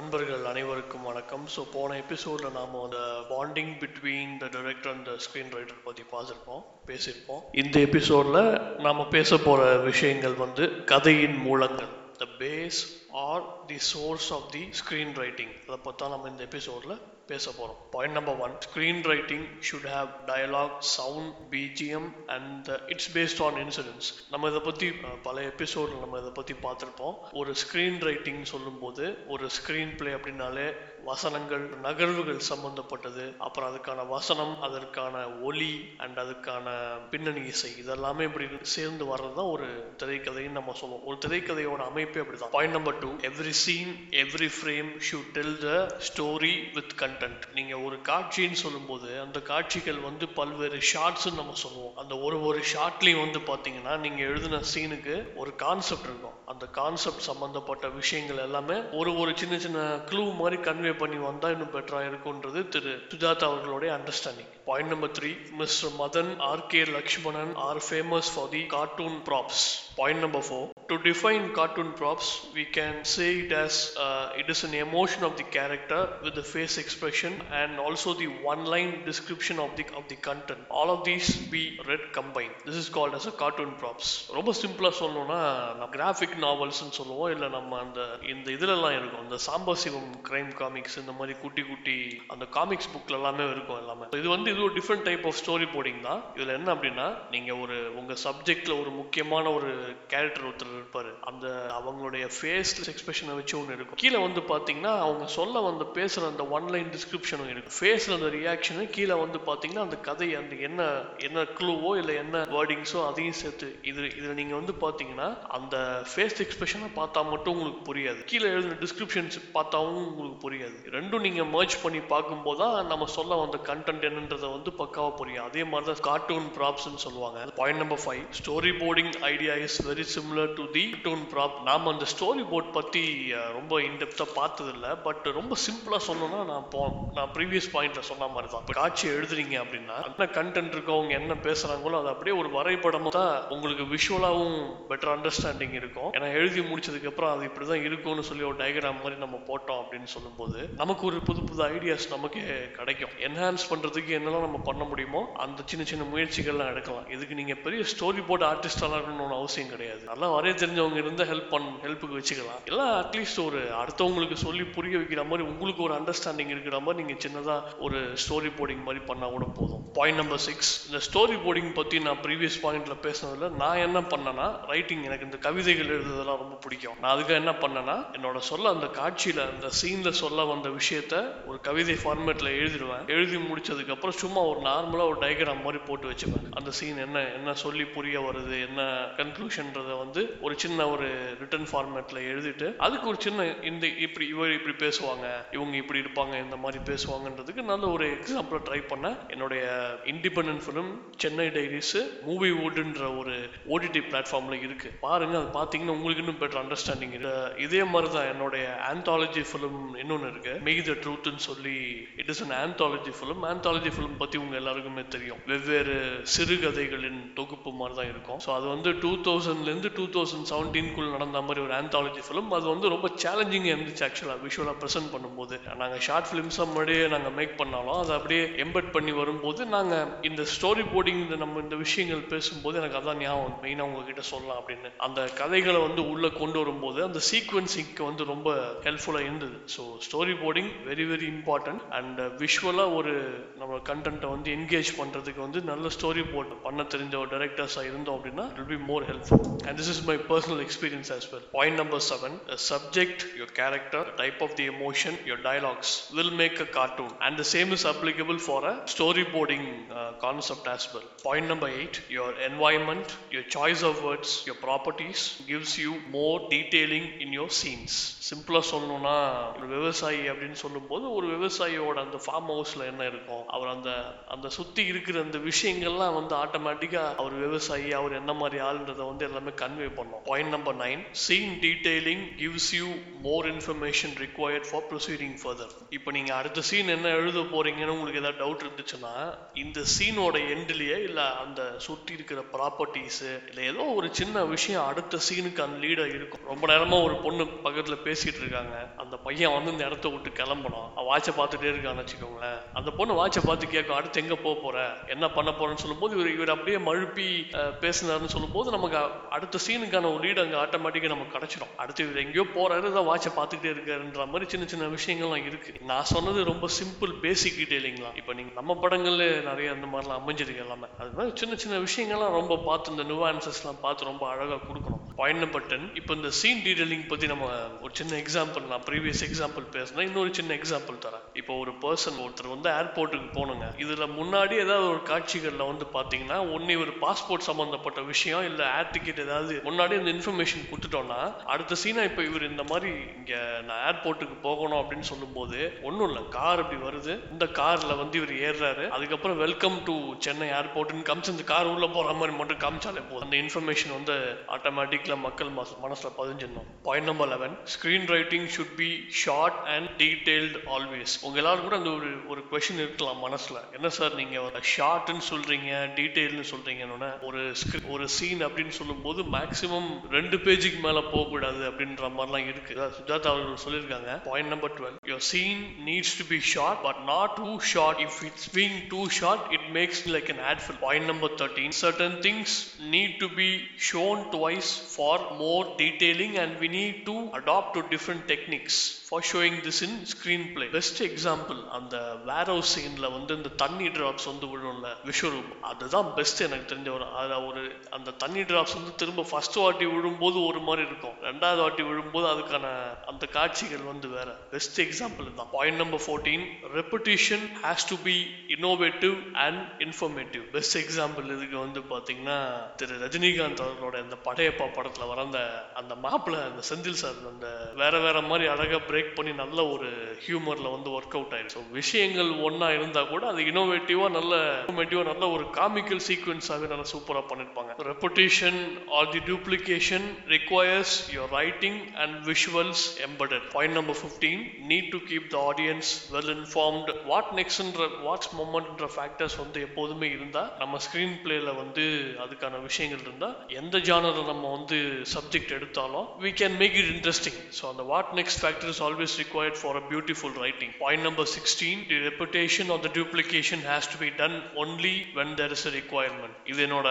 நண்பர்கள் அனைவருக்கும் வணக்கம். ஸோ போன எபிசோடில் நாம் அந்த bonding between the director and the screen writer பற்றி பார்த்துருப்போம் பேசியிருப்போம். இந்த எபிசோடில் நாம் பேச போகிற விஷயங்கள் வந்து கதையின் மூலங்கள். The base are the source of the screen writing அதை பார்த்தா நம்ம இந்த எபிசோடில் பேச போகிறோம் point number one screen writing should have dialogue sound BGM and it's based on incidents நம்ம இதை பற்றி பல எபிசோடில் நம்ம இதை பற்றி பார்த்துருப்போம். ஒரு ஸ்க்ரீன் ரைட்டிங் சொல்லும்போது ஒரு ஸ்க்ரீன் பிளே அப்படின்னாலே வசனங்கள் நகர்வுகள் சம்பந்தப்பட்டது. அப்புறம் அதுக்கான வசனம் அதற்கான ஒலி அண்ட் அதுக்கான பின்னணி இசை. இதெல்லாமே இப்படி சேர்ந்து வர்றது தான் ஒரு திரைக்கதைன்னு நம்ம சொல்லுவோம். ஒரு திரைக்கதையோட அமைப்பே அப்படிதான். Point number two every scene every frame should tell the story with content நீங்க ஒரு காட்சின்னு சொல்லும்போது அந்த காட்சிகள் வந்து பல்வேறு ஷார்ட்ஸ் நம்ம சொல்லுவோம். அந்த ஒரு ஒரு ஷார்ட்லயும் வந்து பாத்தீங்கன்னா நீங்க எழுதின சீனுக்கு ஒரு கான்செப்ட் இருக்கும். அந்த கான்செப்ட் சம்பந்தப்பட்ட விஷயங்கள் எல்லாமே ஒரு ஒரு சின்ன சின்ன க்ளூ மாதிரி கன்வே பண்ணி வந்தால் இன்னும் பெட்டராக இருக்கும்ன்றது திரு சுஜாதா அவர்களுடைய understanding point number three mister Madan R K Laxman are famous for the cartoon props point number four to define cartoon props we can say it as uh, it is an emotion of the character with the face expression and also the one line description of the of the content. All of these be read combined. This is called as a cartoon props. ரொம்ப சிம்பிளாக சொல்லணும்னா graphic நாவல்ஸ்னு சொல்லுவோம் இல்லை நம்ம அந்த இந்த இதுலலாம் இருக்கும். இந்த சாம்பசிவம் கிரைம் காமிக்ஸ் இந்த மாதிரி குட்டி குட்டி அந்த காமிக்ஸ் புக்ல எல்லாமே இருக்கும் எல்லாமே. இது வந்து இது ஒரு different type of storyboarding தான். இதுல என்ன அப்படின்னா நீங்க ஒரு உங்க சப்ஜெக்ட்ல ஒரு முக்கியமான ஒரு கேரக்டர் ஒருத்தர் இருப்பாரு. அந்த அவங்களுடைய ஃபேஸ் எக்ஸ்பிரஷனை வச்சு ஒன்று இருக்கும். கீழே வந்து பார்த்தீங்கன்னா அவங்க சொல்ல வந்து பேசுகிற அந்த ஒன் லைன் டிஸ்கிரிப்ஷனும் இருக்கு. ஃபேஸ்ல அந்த ரியாக்ஷனு கீழே வந்து பார்த்தீங்கன்னா அந்த கதை அந்த என்ன என்ன க்ளூவோ இல்லை என்ன வேர்டிங்ஸோ அதையும் சேர்த்து இது இதில் நீங்கள் வந்து பார்த்தீங்கன்னா அந்த ஃபேஸ் எக்ஸ்பிரஷனை பார்த்தா மட்டும் உங்களுக்கு புரியாது. கீழே எழுதின டிஸ்கிரிப்ஷன்ஸ் பார்த்தாவும் உங்களுக்கு புரியாது. ரெண்டும் நீங்கள் மர்ச் பண்ணி பார்க்கும்போது தான் நம்ம சொல்ல வந்த கண்டென்ட் என்னன்றதை வந்து பக்காவாக புரியும். அதே மாதிரி தான் கார்ட்டூன் ப்ராப்ஸ்ன்னு சொல்லுவாங்க. Point number five storyboarding idea is very similar to the toon prop நாம அந்த ஸ்டோரி போர்ட் பற்றி ரொம்ப இன்டெப்த்தாக பார்த்ததில்ல. பட் ரொம்ப சிம்பிளாக சொல்லணும்னா நான் போ நான் ப்ரீவியஸ் பாயிண்ட்ல சொன்ன மாதிரி தான் இப்போ காட்சி எழுதுறீங்க அப்படின்னா என்ன கண்டென்ட் இருக்கோ அவங்க என்ன பேசுறாங்களோ அது அப்படியே ஒரு வரைபடமாக தான் உங்களுக்கு விஷுவலாகவும் பெட்டர் அண்டர்ஸ்டாண்டிங் இருக்கும். ஏன்னா எழுதி முடிச்சதுக்கு அப்புறம் அது இப்படி தான் இருக்கும்னு சொல்லி ஒரு டயக்ராம் மாதிரி நம்ம போட்டோம் அப்படின்னு சொல்லும்போது நமக்கு ஒரு புது புது ஐடியாஸ் நமக்கு கிடைக்கும். என்ஹான்ஸ் பண்ணுறதுக்கு என்னெல்லாம் நம்ம பண்ண முடியுமோ அந்த சின்ன சின்ன முயற்சிகள்லாம் எடுக்கலாம். இதுக்கு நீங்கள் பெரிய ஸ்டோரி போர்டு ஆர்டிஸ்டாலாம் இருக்கணும்னு அவசியம் கிடையாது. நல்லா வரைய தெரிஞ்சவங்க இருந்தால் ஹெல்ப் பண் ஹெல்ப்புக்கு வச்சுக்கலாம். இல்லை அட்லீஸ்ட் ஒரு அடுத்தவங்களுக்கு சொல்லி புரிய வைக்கிற மாதிரி உங்களுக்கு ஒரு அண்டர்ஸ்டாண்டிங் இருக்கிற மாதிரி நீங்கள் சின்னதாக ஒரு ஸ்டோரி போர்டிங் மாதிரி பண்ணால் கூட போதும். பாயிண்ட் நம்பர் சிக்ஸ் இந்த ஸ்டோரி போர்டிங் பற்றி நான் ப்ரீவியஸ் பாயிண்டில் பேசினதில் நான் என்ன பண்ணேன்னா ரைட்டிங் எனக்கு இந்த கவிதைகள் எழுதுறதெல்லாம் ரொம்ப பிடிக்கும். நான் அதுக்கு என்ன பண்ணேன்னா என்னோட சொல்ல அந்த காட்சியில் அந்த சீனில் சொல்ல வந்த விஷயத்த ஒரு கவிதை ஃபார்மேட்டில் எழுதிடுவேன். எழுதி முடிச்சதுக்கப்புறம் சும்மா ஒரு நார்மலாக ஒரு டயக்ராம் மாதிரி போட்டு வச்சுப்பேன். அந்த சீன் என்ன என்ன சொல்லி புரிய வருது என்ன கன்க்ளூஷன்றதை வந்து ஒரு சின்ன ஒரு ரிட்டன் ஃபார்மேட்டில் எழுதிட்டு அதுக்கு ஒரு சின்ன இந்த இப்படி இவர் இப்படி பேசுவாங்க இவங்க இப்படி இருப்பாங்க இந்த மாதிரி பேசுவாங்கன்றதுக்கு நல்ல ஒரு எக்ஸாம்பிளை ட்ரை பண்ணேன் என்னுடைய independent film Chennai diaries movie வுட்ன்ற ஒரு ஓடிடி பிளாட்ஃபார்ம்ல இருக்கு. பாருங்க அது பார்த்தீங்கன்னா உங்களுக்கு இன்னும் பெட்டர் அண்டர்ஸ்டாண்டிங் இதே மாதிரி தான் என்னுடைய ஆந்தாலஜி ஃபிலிம் இன்னொன்று இருக்கு. மெய் த ட்ரூத்னு சொல்லி it is an anthology film anthology film பத்தி உங்க எல்லாருக்குமே தெரியும். வெவ்வேறு சிறுகதைகளின் தொகுப்பு மாதிரி தான் இருக்கும். ஸோ அது வந்து டூ தௌசண்ட்லேருந்து டூ தௌசண்ட் செவன்டீன்குள்ள நடந்த மாதிரி ஒரு ஆந்தாலஜி ஃபிலிம் அது வந்து ரொம்ப சேலஞ்சிங்காக இருந்துச்சு ஆக்சுவலாக விஷுவலாக ப்ரெசென்ட் பண்ணும்போது. நாங்கள் ஷார்ட் ஃபிலிம்ஸாக முன்னாடியே நாங்கள் மேக் பண்ணாலும் அதை அப்படியே எம்பெட் பண்ணி வரும்போது நாங்கள் இந்த ஸ்டோரி போர்டிங் இந்த நம்ம இந்த விஷயங்கள் பேசும்போது எனக்கு அதான் ஞாபகம் மெயினாக உங்ககிட்ட சொல்லலாம் அப்படின்னு. அந்த கதைகளை வந்து உள்ளே கொண்டு வரும்போது அந்த சீக்வன்சிங்க்கு வந்து ரொம்ப ஹெல்ப்ஃபுல்லாக இருந்தது. So storyboarding very very important and விஷுவலாக ஒரு நம்ம கண்டென்ட்டை வந்து என்கேஜ் பண்ணுறதுக்கு வந்து நல்ல ஸ்டோரி போர்ட் பண்ண தெரிஞ்ச ஒரு டேரக்டர்ஸாக இருந்தோம் அப்படின்னா it be more helpful and this is my personal experience as well point number seven subject your character type of the emotion your dialogues will make a cartoon and the same is applicable for a storyboarding a storyboarding uh, concept as well. Point number eight your environment your choice of words your properties gives you more detailing in your scenes. சிம்பிளா சொல்லணும்னா ஒரு விவசாயி அப்படின்னு சொல்லும்போது ஒரு விவசாயியோட அந்த form ஹவுஸ்ல என்ன இருக்கும்? அவர் அந்த அந்த சுத்தி இருக்கிற அந்த விஷயங்கள்லாம் வந்து ஆட்டோமேட்டிக்காக அவர் விவசாயி அவர் என்ன மாதிரி ஆளுன்றதை வந்து எல்லாமே கன்வே பண்ணும். Point number nine scene detailing gives you more information required for proceeding further இப்போ நீங்க அடுத்த சீன் என்ன எழுத போறீங்கன்னு உங்களுக்கு ஏதாவது டவுட் இருந்துச்சுன்னா இந்த சீனோட எண்ட்லேயே இல்லை அந்த சுற்றி இருக்கிற ப்ராப்பர்ட்டிஸு இல்லை ஏதோ ஒரு சின்ன விஷயம் அடுத்த சீனுக்கு அந்த லீடாக இருக்கும். ரொம்ப நேரமாக ஒரு பொண்ணு பக்கத்தில் பேசிகிட்டு இருக்காங்க. அந்த பையன் வந்து இந்த இடத்த விட்டு கிளம்பணும் வாட்சை பார்த்துட்டே இருக்கான்னு வச்சுக்கோங்களேன். அந்த பொண்ணு வாட்சை பார்த்து கேட்கும் அடுத்து எங்கே போக போகிற என்ன பண்ண போகிறேன்னு சொல்லும்போது இவர் இவர் அப்படியே மழுப்பி பேசினார்னு சொல்லும்போது நமக்கு அடுத்த சீனுக்கான ஒரு லீடு அங்கே ஆட்டோமேட்டிக்காக நமக்கு கிடைச்சிடும் அடுத்து இவர் எங்கேயோ போகிறாரு தான் வாட்சை பார்த்துக்கிட்டே இருக்காருன்ற மாதிரி சின்ன சின்ன விஷயங்கள்லாம் இருக்குது நான் சொன்னது ரொம்ப சிம்பிள் பேசிக் டீட்டெயிலிங்லாம் இப்போ நீங்கள் நம்ம படங்கள் நிறைய அந்த மாதிரிலாம் அமைஞ்சிருக்கு எல்லாமே. அது மாதிரி சின்ன சின்ன விஷயங்கள்லாம் ரொம்ப பார்த்து இந்த நுவான்சஸ்லாம் பார்த்து ரொம்ப அழகா கொடுக்கணும். பாயிண்ட் நம்பர் டென் இப்போ இந்த சீன் டீடைலிங் பத்தி நம்ம ஒரு சின்ன எக்ஸாம்பிள் நான் ப்ரீவியஸ் எக்ஸாம்பிள் பேசுனேன் இன்னொரு சின்ன எக்ஸாம்பிள் தரேன். இப்போ ஒரு பர்சன் ஒருத்தர் வந்து ஏர்போர்ட்டுக்கு போகணுங்க. இதுல முன்னாடி ஏதாவது ஒரு காட்சிகள்ல வந்து பார்த்தீங்கன்னா ஒன்னு ஒரு பாஸ்போர்ட் சம்மந்தப்பட்ட விஷயம் இல்லை ஏர் டிக்கெட் ஏதாவது முன்னாடி இந்த இன்ஃபர்மேஷன் கொடுத்துட்டோம்னா அடுத்த சீனா இப்போ இவர் இந்த மாதிரி இங்க நான் ஏர்போர்ட்டுக்கு போகணும் அப்படின்னு சொல்லும்போது ஒன்றும் இல்லை கார் அப்படி வருது. இந்த காரில் வந்து இவர் ஏறுறாரு. அதுக்கப்புறம் வெல்கம் டு சென்னை ஏர்போர்ட்னு காமிச்சு அந்த கார் உள்ள போற மாதிரி மட்டும் காமிச்சாலே போதும். அந்த இன்ஃபர்மேஷன் வந்து ஆட்டோமேட்டிக்ல மக்கள் மனசுல பதிஞ்சிடணும். Point number eleven screen writing should be short and detailed always உங்க எல்லாரும் கூட அந்த ஒரு ஒரு கொஷின் இருக்கலாம் மனசுல. என்ன சார் நீங்க ஷார்ட்னு சொல்றீங்க டீடைல்னு சொல்றீங்கன்னு ஒரு ஒரு சீன் அப்படின்னு சொல்லும்போது மேக்ஸிமம் ரெண்டு பேஜுக்கு மேல போகக்கூடாது அப்படின்ற மாதிரிலாம் இருக்கு. அதான் சுஜாதா அவர்கள் சொல்லியிருக்காங்க. Point number twelve your scene needs to be short but not too short if it's being too short it makes like an ad film point number thirteen certain things need to be shown twice for more detailing and we need to adopt to different techniques showing this in screen play best example அந்த வேர் house சீன்ல வந்து இந்த தண்ணி drops வந்து விழும்ல விஸ்வரூபம். அதுதான் best எனக்கு தெரிஞ்ச ஒரு அதுல ஒரு அந்த தண்ணி டிராப்ஸ் வந்து திரும்ப ஃபர்ஸ்ட் வாட்டி விழும்போது ஒரு மாதிரி இருக்கும். ரெண்டாவது வாட்டி விழும்போது அதுக்கான அந்த காட்சிகள் வந்து வேற. பெஸ்ட் எக்ஸாம்பிள் தான். Point number fourteen repetition has to be innovate innovative and informative best example இதுக்கு வந்து பாத்தீங்கன்னா திரு ரஜினிகாந்த் அவர்களோட இந்த படையப்பா படத்தில் வர அந்த அந்த மாப்பிள்ள அந்த செந்தில் சார் அந்த வேற வேற மாதிரி அழகா பிரேக் பண்ணி நல்ல ஒரு ஹியூமர்ல வந்து ஒர்க் அவுட் ஆயிருக்கு விஷயங்கள் ஒன்றா இருந்தா கூட அது இன்னோவேட்டிவா நல்ல இன்னோவேட்டிவா நல்ல ஒரு காமிக்கல் சீக்வன்ஸாகவே நல்லா சூப்பரா பண்ணிருப்பாங்க. Repetition or the duplication requires your writing and visuals embedded. Point number 15 need to keep the audience well informed. What next what's மொமெண்ட்ன்ற factors வந்து எப்போதுமே இருந்தா நம்ம ஸ்க்ரீன் பிளேல வந்து அதுக்கான விஷயங்கள் இருந்தா எந்த ஜானர் நம்ம வந்து சப்ஜெக்ட் எடுத்தாலும் we can make it interesting so அந்த what next factor is always required for a beautiful writing. Point number 16 the repetition or the duplication has to be done only when there is a requirement இது என்னோட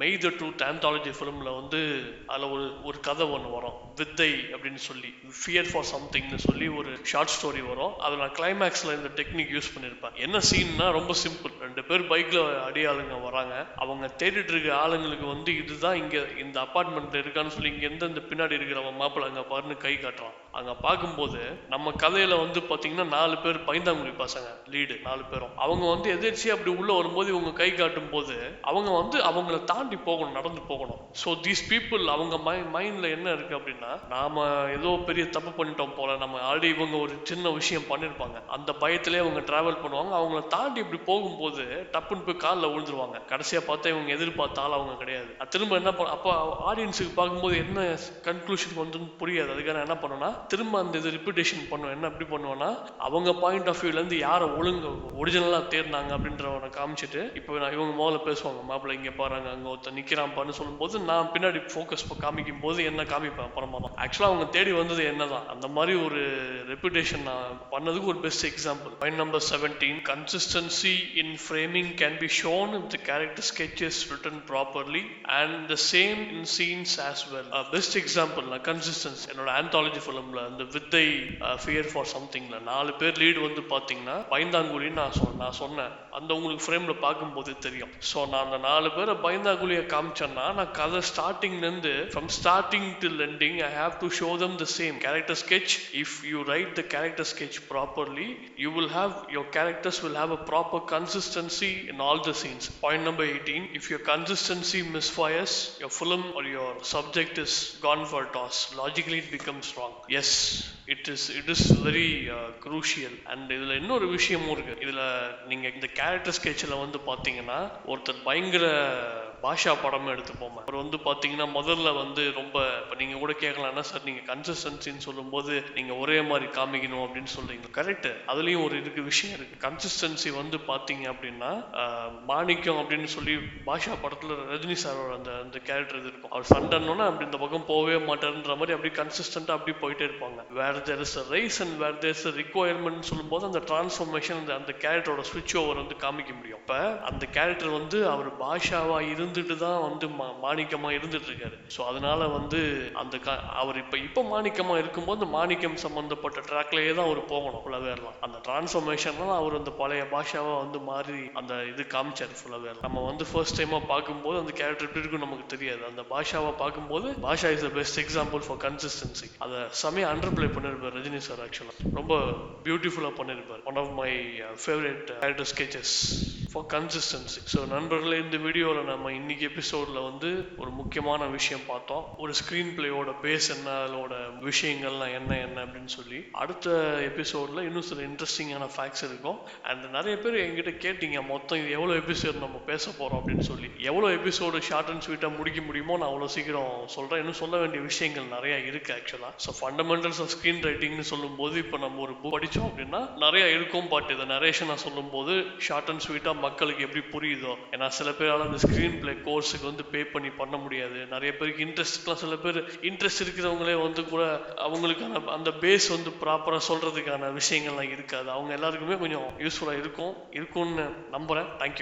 மெய் the truth anthology ஃபிலிம்ல வந்து அதுல ஒரு ஒரு கதை ஒன்று வரும். வித்தை அப்படின்னு சொல்லி ஃபியர் ஃபார் சம்திங்னு சொல்லி ஒரு ஷார்ட் ஸ்டோரி வரும். அதில் நான் கிளைமேக்ஸில் இந்த டெக்னிக் யூஸ் பண்ணியிருப்பேன் என்ன சீன்னா ரொம்ப சிம்பிள் ரெண்டு பேர் பைக்கில் அடியாளுங்க வராங்க. அவங்க தேடிட்டு இருக்க ஆளுங்களுக்கு வந்து இதுதான் இங்கே இந்த அப்பார்ட்மெண்ட்ல இருக்கான்னு சொல்லி இங்க எந்த பின்னாடி இருக்கிறவன் மாப்பிள்ள அங்கே பாருன்னு கை காட்டுறான். அங்கே பார்க்கும்போது நம்ம கதையில வந்து பார்த்தீங்கன்னா நாலு பேர் பைந்தாங்குடி பசங்க லீடு நாலு பேரும். அவங்க வந்து எதிர்ச்சியாக அப்படி உள்ள வரும்போது இவங்க கை காட்டும் போது அவங்க வந்து அவங்கள தாண்டி போகணும் நடந்து போகணும். ஸோ தீஸ் பீப்புள் அவங்க மை மைண்ட்ல என்ன இருக்கு அப்படின்னா நாம ஏதோ பெரிய தப்பு பண்ணிட்டோம் போல நம்ம ஆல்ரெடி இவங்க ஒரு சின்ன விஷயம் பண்ணிருப்பாங்க. அந்த பயத்திலே அவங்க டிராவல் பண்ணுவாங்க. அவங்கள தாண்டி இப்படி போகும்போது டப்புன்னு போய் காலில் விழுந்துருவாங்க. கடைசியாக பார்த்தா இவங்க எதிர்பார்த்த ஆள் அவங்க கிடையாது. திரும்ப என்ன பண்ண அப்போ ஆடியன்ஸுக்கு பார்க்கும்போது என்ன கன்க்ளூஷன் வந்துன்னு புரியாது. அதுக்காக நான் என்ன பண்ணுவேன்னா திரும்ப அந்த இது ரிப்பீட்டேஷன் பண்ணுவேன். என்ன எப்படி பண்ணுவேன்னா அவங்க பாயிண்ட் ஆஃப் வியூலேருந்து யாரை ஒழுங்கு ஒரிஜினலாக தேர்னாங்க அப்படின்றவனை காமிச்சிட்டு இப்போ நான் இவங்க முதல்ல பேசுவாங்க. மாப்பிள்ளை இங்கே பாருங்க அங்கே ஒருத்தன் நிற்கிறான்ப்பான்னு சொல்லும்போது நான் பின்னாடி ஃபோக்கஸ் காமிக்கும் போது என்ன காமிப்பேன் அப்புறமா தான். ஆக்சுவலாக அவங்க தேடி வந்தது என்னதான்? அந்த மாதிரி ஒரு ரெப்புடேஷன் நான் பண்ணதுக்கு ஒரு best example point number seventeen consistency in framing can be shown in the character sketches written properly and the same in scenes as well best example consistence என்னோட ஆந்தாலஜி ஃபிலிம்ல அந்த வித்தை ஃபியர் ஃபார் சம்திங்ல நாலு பேர் lead வந்து பார்த்தீங்கன்னா பைந்தாங்குழின்னு நான் சொன்ன நான் சொன்னேன். அந்த உங்களுக்கு ஃப்ரேமில் பார்க்கும்போது தெரியும். ஸோ நான் அந்த நாலு பேரை பைந்தாங்குழியை காமிச்சேன்னா நான் கதை ஸ்டார்டிங்லேருந்து from starting till ending I have to show them the same character sketch if you write the character sketch properly you will have your characters will have a proper consistency in all the scenes point number eighteen if your consistency misfires your film or your subject is gone for toss logically it becomes wrong. Yes it is it is very crucial and இதில் இன்னொரு விஷயமும் இருக்குது இதில் நீங்கள் இந்த character ஸ்கெட்சில் வந்து பார்த்தீங்கன்னா ஒருத்தர் பயங்கர பாஷா படமும் எடுத்துப்போம் அவர் வந்து பார்த்தீங்கன்னா முதல்ல வந்து ரொம்ப இப்போ நீங்கள் கூட கேட்கலாம்னா சார் நீங்கள் கன்சிஸ்டன்சின்னு சொல்லும்போது நீங்கள் ஒரே மாதிரி காமிக்கணும் அப்படின்னு சொல்கிறீங்க கரெக்ட் அதுலேயும் ஒரு இருக்கு விஷயம் இருக்கு. கன்சிஸ்டன்சி வந்து பார்த்தீங்க அப்படின்னா மாணிக்கம் அப்படின்னு சொல்லி பாஷா படத்தில் ரஜினி சாரோட அந்த அந்த கேரக்டர் இது இருக்கும். அவர் சண்டைன்னா அப்படி இந்த பக்கம் போகவே மாட்டாருன்ற மாதிரி அப்படி கன்சிஸ்டண்ட்டாக அப்படி போயிட்டே இருப்பாங்க. Where there is rise and where there is requirement சொல்லும்போது அந்த டிரான்ஸ்ஃபர்மேஷன் அந்த அந்த கேரக்டரோட ஸ்விட்ச் ஓவர் வந்து காமிக்க முடியும். அப்போ அந்த கேரக்டர் வந்து அவர் பாஷாவாக இருந்து இருந்துட்டு தான் வந்து மா- மாணிக்கமா இருந்துட்டு இருக்காரு ஸோ அதனால வந்து அந்த க- அவர் இப்ப இப்ப மாணிக்கமா இருக்கும்போது மாணிக்கம் சம்பந்தப்பட்ட ட்ராக்லயே தான் அவர் போகணும் ஃபுல்லாவேர்லாம் அந்த டிரான்ஸ்ஃபர்மேஷன் தான் அவர் அந்த பழைய பாஷாவா வந்து மாறி அந்த இது காமிச்சாரு ஃபுல்லாவே நம்ம வந்து ஃபர்ஸ்ட் டைமா பார்க்கும்போது அந்த கேரக்டர் எப்படி இருக்கும் நமக்கு தெரியாது. அந்த பாஷாவை பார்க்கும்போது Baasha is the best example for consistency அதை செமையா அண்டர் பிளே பண்ணிருப்பார் ரஜினி சார் ஆக்சுவலாக ரொம்ப பியூட்டிஃபுல்லாக பண்ணியிருப்பார் one of my favourite character sketches for consistency so நண்பர்களே இந்த வீடியோவில் நம்ம இன்னைக்கு எபிசோடில் வந்து ஒரு முக்கியமான விஷயம் பார்த்தோம். ஒரு ஸ்க்ரீன் பிளேயோட பேஸ் என்ன அதோட விஷயங்கள்லாம் என்ன என்ன அப்படின்னு சொல்லி. அடுத்த எபிசோடில் இன்னும் சில இன்ட்ரெஸ்டிங்கான ஃபேக்ட்ஸ் இருக்கும். அண்ட் நிறைய பேர் என்கிட்ட கேட்டீங்க மொத்தம் இது எவ்வளோ எபிசோட் நம்ம பேச போகிறோம் அப்படின்னு சொல்லி. எவ்வளோ எபிசோடு ஷார்ட் அண்ட் ஸ்வீட்டாக முடிக்க முடியுமோ நான் அவ்வளோ சீக்கிரம் சொல்கிறேன் இன்னும் சொல்ல வேண்டிய விஷயங்கள் நிறையா இருக்குது ஆக்சுவலாக ஸோ ஃபண்டமெண்டல்ஸ் ஆஃப் ஸ்க்ரீன் ரைட்டிங்னு சொல்லும்போது இப்போ நம்ம ஒரு புக் படித்தோம் அப்படின்னா நிறையா இருக்கும். பட் இதை நரேஷனாக சொல்லும்போது ஷார்ட் அண்ட் ஸ்வீட்டாக மக்களுக்கு எப்படி புரியுதோ? ஏன்னா சில பேரால் அந்த ஸ்க்ரீன் பிளே கோர்ஸுக்கு வந்து பே பண்ணி பண்ண முடியாது. நிறைய பேருக்கு இன்ட்ரெஸ்ட்லாம் சில பேர் இன்ட்ரெஸ்ட் இருக்கிறவங்களே வந்து கூட அவங்களுக்கான அந்த பேஸ் வந்து ப்ராப்பராக சொல்கிறதுக்கான விஷயங்கள்லாம் இருக்காது. அவங்க எல்லாருக்குமே கொஞ்சம் யூஸ்ஃபுல்லாக இருக்கும். இருக்கும்னு நம்புகிறேன் தேங்க்யூ